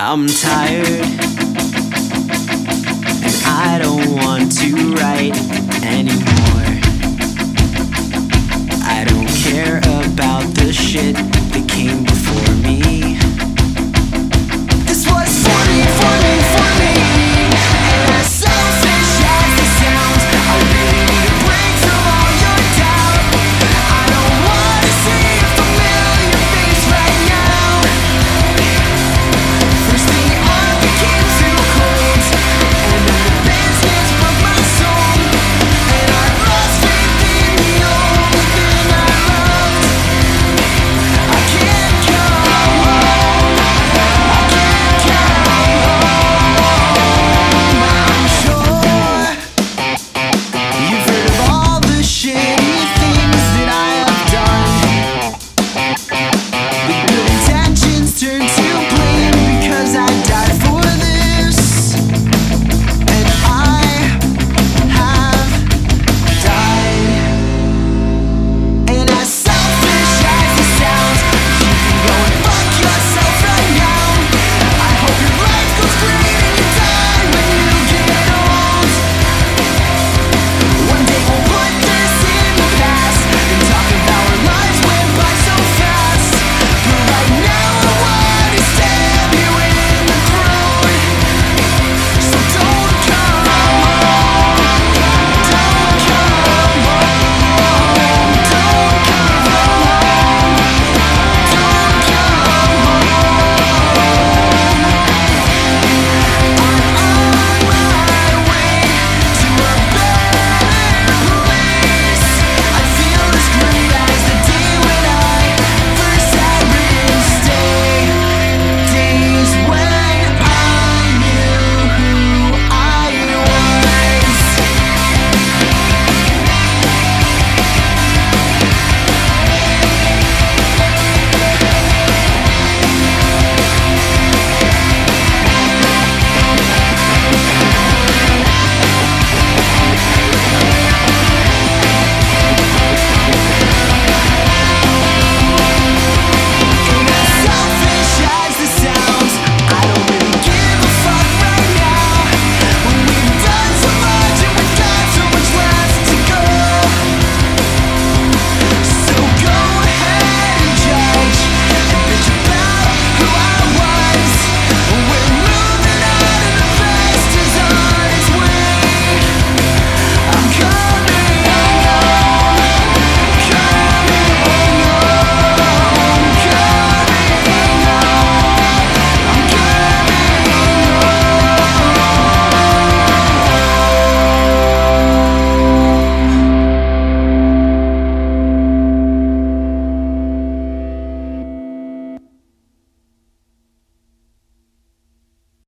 I'm tired. And I don't want to write